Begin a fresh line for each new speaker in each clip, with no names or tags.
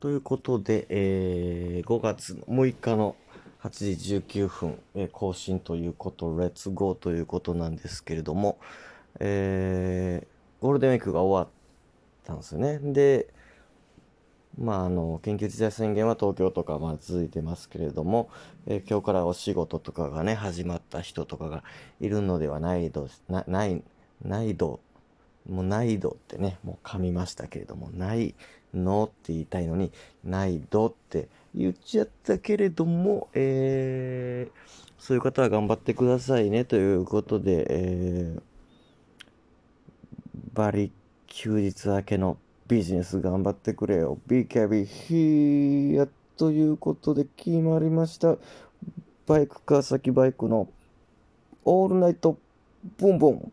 ということで、えー、5月6日の8時19分、えー、更新ということ、レッツゴーということなんですけれども、えー、ゴールデンウィークが終わったんですよね。で、まあ、あの、緊急事態宣言は東京とか、まあ、続いてますけれども、えー、今日からお仕事とかがね、始まった人とかがいるのではないど、な、ない、ないど、もうないどってね、もう噛みましたけれども、ないのって言いたいのに、ないどって言っちゃったけれども、えー、そういう方は頑張ってくださいねということで、えー、バリ休日明けのビジネス頑張ってくれよ。BKB ヒーやということで決まりました。バイク川崎バイクのオールナイトボンボン。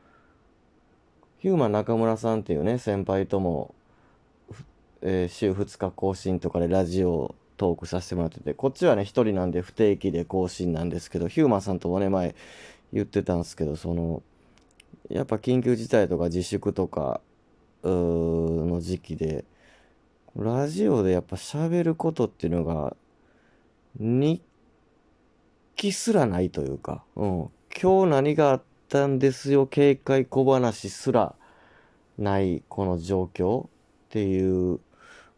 ヒューマン中村さんっていうね、先輩とも、えー、週2日更新とかでラジオトークさせてもらってて、こっちはね、一人なんで不定期で更新なんですけど、ヒューマンさんともね、前言ってたんですけど、その、やっぱ緊急事態とか自粛とか、の時期で、ラジオでやっぱ喋ることっていうのが、日記すらないというか、うん、今日何があったんですよ、警戒小話すらないこの状況っていう、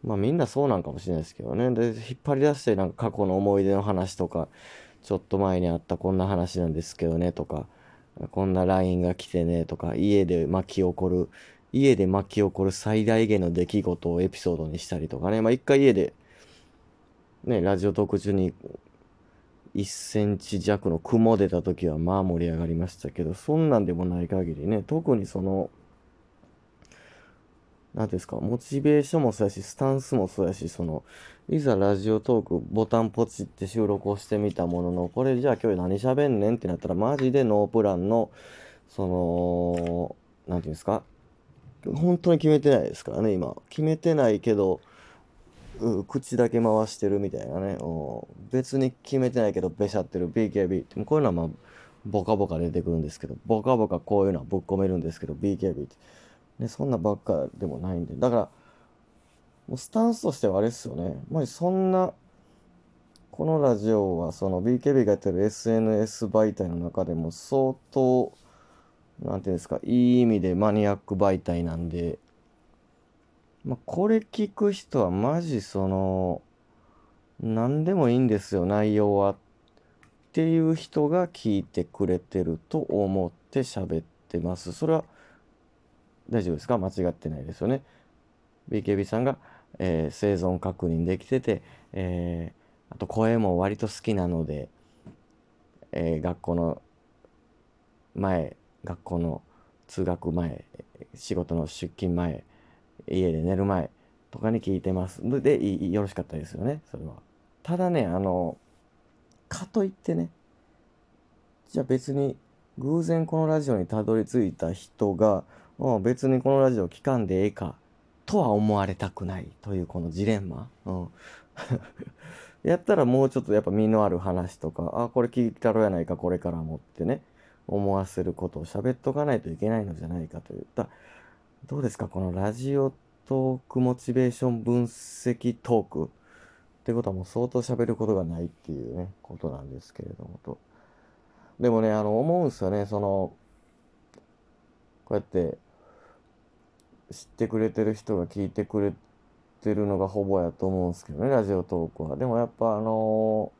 まあみんなそうなんかもしれないですけどね。で、引っ張り出してなんか過去の思い出の話とか、ちょっと前にあったこんな話なんですけどねとか、こんな LINE が来てねとか、家で巻き起こる、家で巻き起こる最大限の出来事をエピソードにしたりとかね。まあ一回家で、ね、ラジオトーク中に1センチ弱の雲出た時はまあ盛り上がりましたけど、そんなんでもない限りね、特にその、何ですか、モチベーションもそうやし、スタンスもそうやし、その、いざラジオトークボタンポチって収録をしてみたものの、これじゃあ今日何喋んねんってなったら、マジでノープランの、その、何て言うんですか、本当に決めてないですからね、今。決めてないけど、う口だけ回してるみたいなね、別に決めてないけど、べしゃってる BKB って、こういうのはまあ、ボカボカ出てくるんですけど、ボカボカこういうのはぶっ込めるんですけど、BKB って。ね、そんなばっかでもないんで。だから、もうスタンスとしてはあれですよね。ま、そんな、このラジオはその BKB がやってる SNS 媒体の中でも相当、なんていうんですか、いい意味でマニアック媒体なんで、まあ、これ聞く人はマジその、何でもいいんですよ、内容は。っていう人が聞いてくれてると思って喋ってます。それは大丈夫ですか？間違ってないですよね。BKB さんが、えー、生存確認できてて、えー、あと声も割と好きなので、えー、学校の前、学校の通学前、仕事の出勤前、家で寝る前とかに聞いてます。で、よろしかったですよね、それは。ただね、あの、かといってね、じゃあ別に偶然このラジオにたどり着いた人が、別にこのラジオ聞かんでええかとは思われたくないというこのジレンマ。うん、やったらもうちょっとやっぱ身のある話とか、あ、これ聞いたろやないか、これからもってね、思わせることを喋っとかないといけないのじゃないかといった、どうですか？このラジオトークモチベーション分析トークってことはもう相当喋ることがないっていうね、ことなんですけれどもと。でもね、あの、思うんですよね、その、こうやって知ってくれてる人が聞いてくれてるのがほぼやと思うんですけどね、ラジオトークは。でもやっぱあの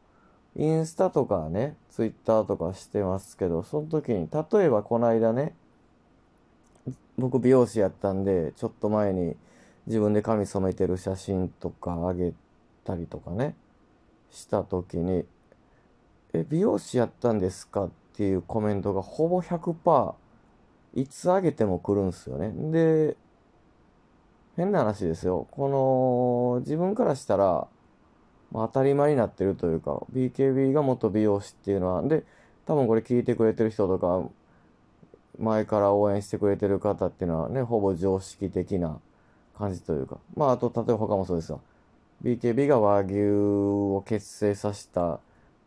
インスタとかね、ツイッターとかしてますけど、その時に、例えばこの間ね、僕美容師やったんで、ちょっと前に自分で髪染めてる写真とかあげたりとかね、した時に、え、美容師やったんですか？っていうコメントがほぼ100%いつ上げても来るんですよね。で、変な話ですよ。この、自分からしたら、まあ、当たり前になってるというか、BKB が元美容師っていうのは、で、多分これ聞いてくれてる人とか、前から応援してくれてる方っていうのはね、ほぼ常識的な感じというか、まあ、あと、例えば他もそうですよ。BKB が和牛を結成させた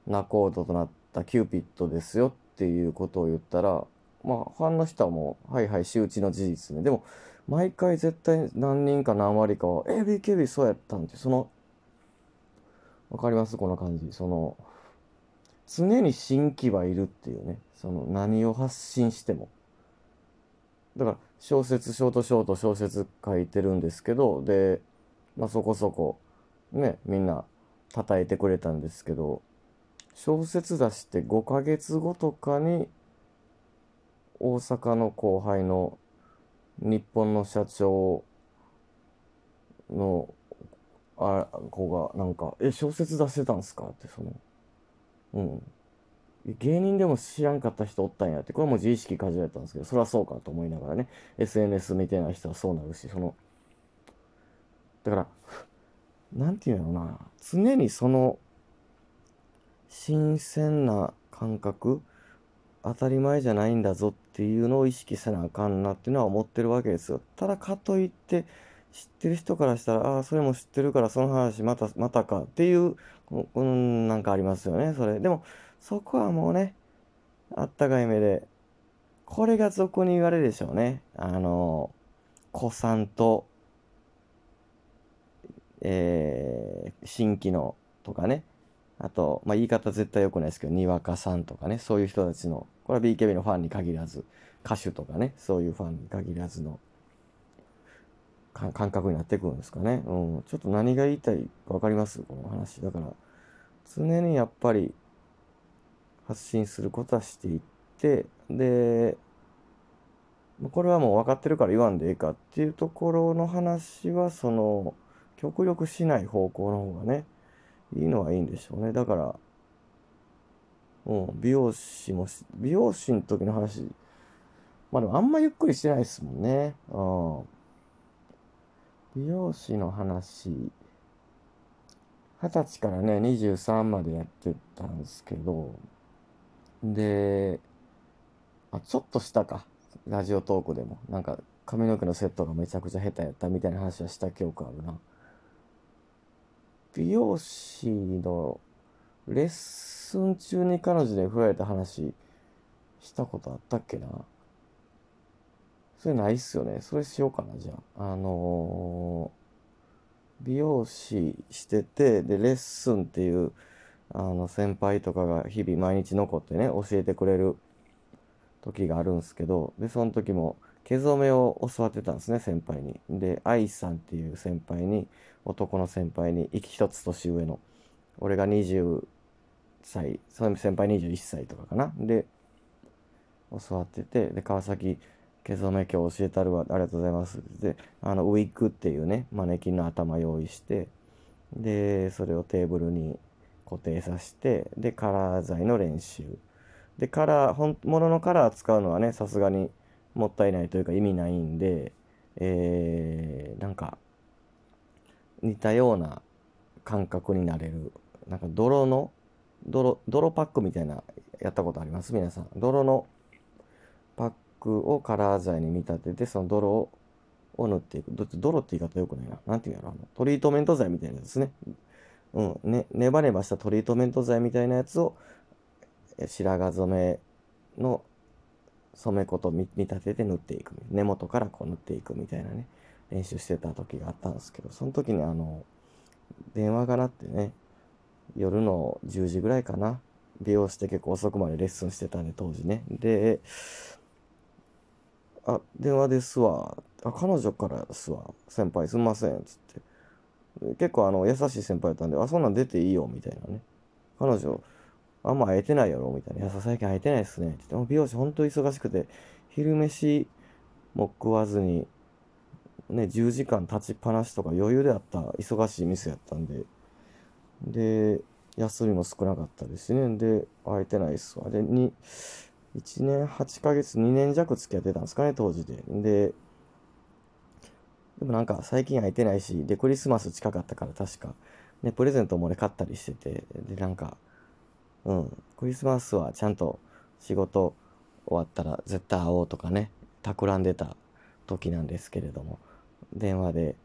仲人となったキューピッドですよっていうことを言ったら、まあ、ファンの人はもう、はいはい、周知の事実ね。でも、毎回絶対何人か何割かは、え、BKB そうやったんって、その、わかります？この感じ。その、常に新規はいるっていうね。その、何を発信しても。だから、小説、ショートショート小説書いてるんですけど、で、まあそこそこ、ね、みんな叩いてくれたんですけど、小説出して5ヶ月後とかに、大阪の後輩の日本の社長のあ子がなんか「え小説出してたんすか?」ってそのうん芸人でも知らんかった人おったんやってこれはもう自意識過剰やったんですけどそれはそうかと思いながらね SNS 見てない人はそうなるしそのだからなんていうのな常にその新鮮な感覚当たり前じゃないんだぞっていうのを意識せなあかんなっていうのは思ってるわけですよ。ただかといって知ってる人からしたら、ああ、それも知ってるからその話また、またかっていう、うん、なんかありますよね、それ。でも、そこはもうね、あったかい目で、これが俗に言われるでしょうね。あの、子さんと、えー、新規のとかね。あと、まあ、言い方絶対良くないですけど、にわかさんとかね、そういう人たちの、これは BKB のファンに限らず、歌手とかね、そういうファンに限らずの感覚になってくるんですかね。うん。ちょっと何が言いたいか分かります？この話。だから、常にやっぱり発信することはしていって、で、これはもう分かってるから言わんでええかっていうところの話は、その、極力しない方向の方がね、いいのはいいんでしょうね。だから、うん、美容師も美容師の時の話、まあでもあんまゆっくりしてないですもんね。うん。美容師の話、二十歳からね、23までやってたんですけど、で、あ、ちょっとしたか。ラジオトークでも。なんか、髪の毛のセットがめちゃくちゃ下手やったみたいな話はした記憶あるな。美容師のレッスン中に彼女に振られた話したことあったっけなそれないっすよね。それしようかな、じゃあ。あのー、美容師してて、で、レッスンっていう、あの、先輩とかが日々毎日残ってね、教えてくれる時があるんですけど、で、その時も、毛染めを教わってたんですね、先輩に。で、愛さんっていう先輩に、男の先輩に、一つ年上の、俺が20歳、その先輩21歳とかかな。で、教わってて、で、川崎毛染め今日教えたるわ、ありがとうございます。で、あの、ウィッグっていうね、マネキンの頭用意して、で、それをテーブルに固定させて、で、カラー剤の練習。で、カラー、本物のカラー使うのはね、さすがに、もったいないというか意味ないんで、えー、なんか、似たような感覚になれる。なんか泥の、泥、泥パックみたいな、やったことあります？皆さん。泥のパックをカラー剤に見立てて、その泥を塗っていく。どっち泥って言い方よくないな。なんて言うのあの、トリートメント剤みたいなやつですね。うん。ね、ネバネバしたトリートメント剤みたいなやつを、白髪染めの染め粉と見立てて塗っていく。根元からこう塗っていくみたいなね、練習してた時があったんですけど、その時にあの、電話が鳴ってね、夜の10時ぐらいかな。美容師って結構遅くまでレッスンしてたんで、当時ね。で、あ、電話ですわ。あ、彼女からですわ。先輩すんません。つって。結構あの、優しい先輩だったんで、あ、そんなん出ていいよ、みたいなね。彼女、あんま会えてないやろみたいな。いや、最近会えてないっすね。って言って、美容師ほんと忙しくて、昼飯も食わずに、ね、10時間立ちっぱなしとか余裕であった忙しい店やったんで、で、休みも少なかったですしね。で、会えてないっすわ。で、に、1年8ヶ月、2年弱付き合ってたんですかね、当時で。で、でもなんか最近空いてないし、で、クリスマス近かったから確か、ね、プレゼントも俺買ったりしてて、で、なんか、うん、クリスマスはちゃんと仕事終わったら絶対会おうとかね、企んでた時なんですけれども、電話で、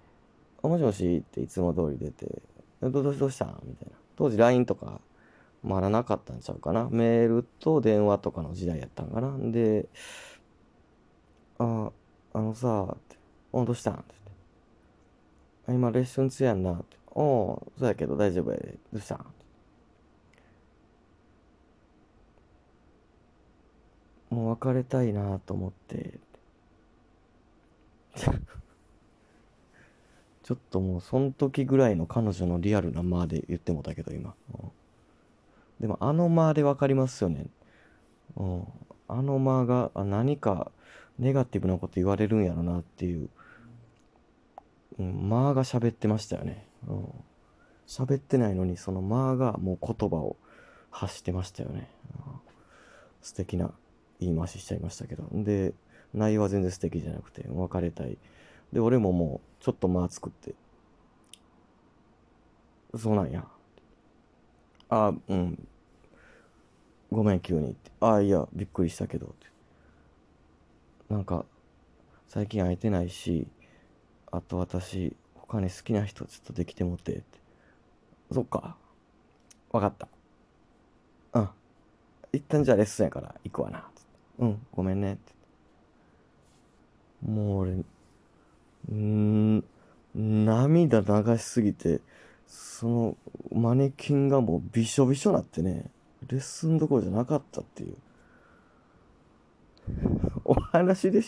あもしもしっていつも通り出て、どどうした？みたいな。当時 LINE とかまだなかったんちゃうかな。メールと電話とかの時代やったんかな。で、あ、あのさ、って、おどうしたん？って言って。今レッスン中やんなって。おう、そうやけど大丈夫やで。どうしたん？もう別れたいなと思って。ちょっともうその時ぐらいの彼女のリアルな間で言ってもたけど今。でもあの間で分かりますよね。うん。あの間が何かネガティブなこと言われるんやろなっていう、うん、間が喋ってましたよね。うん。喋ってないのにその間がもう言葉を発してましたよね。うん、素敵な言い回ししちゃいましたけど。で、内容は全然素敵じゃなくて、別れたい。で、俺ももうちょっと間作って、そうなんや。あ、うん。ごめん、急にって。あ、いや、びっくりしたけど。って。なんか、最近会えてないし、あと私、他に好きな人ちょっとできてもってって。そっか。わかった。うん。一旦じゃあレッスンやから行くわな。うん、ごめんね。って。もう俺、ん涙流しすぎて、そのマネキンがもうびしょびしょなってね。レッスンどころじゃなかったっていうお話でし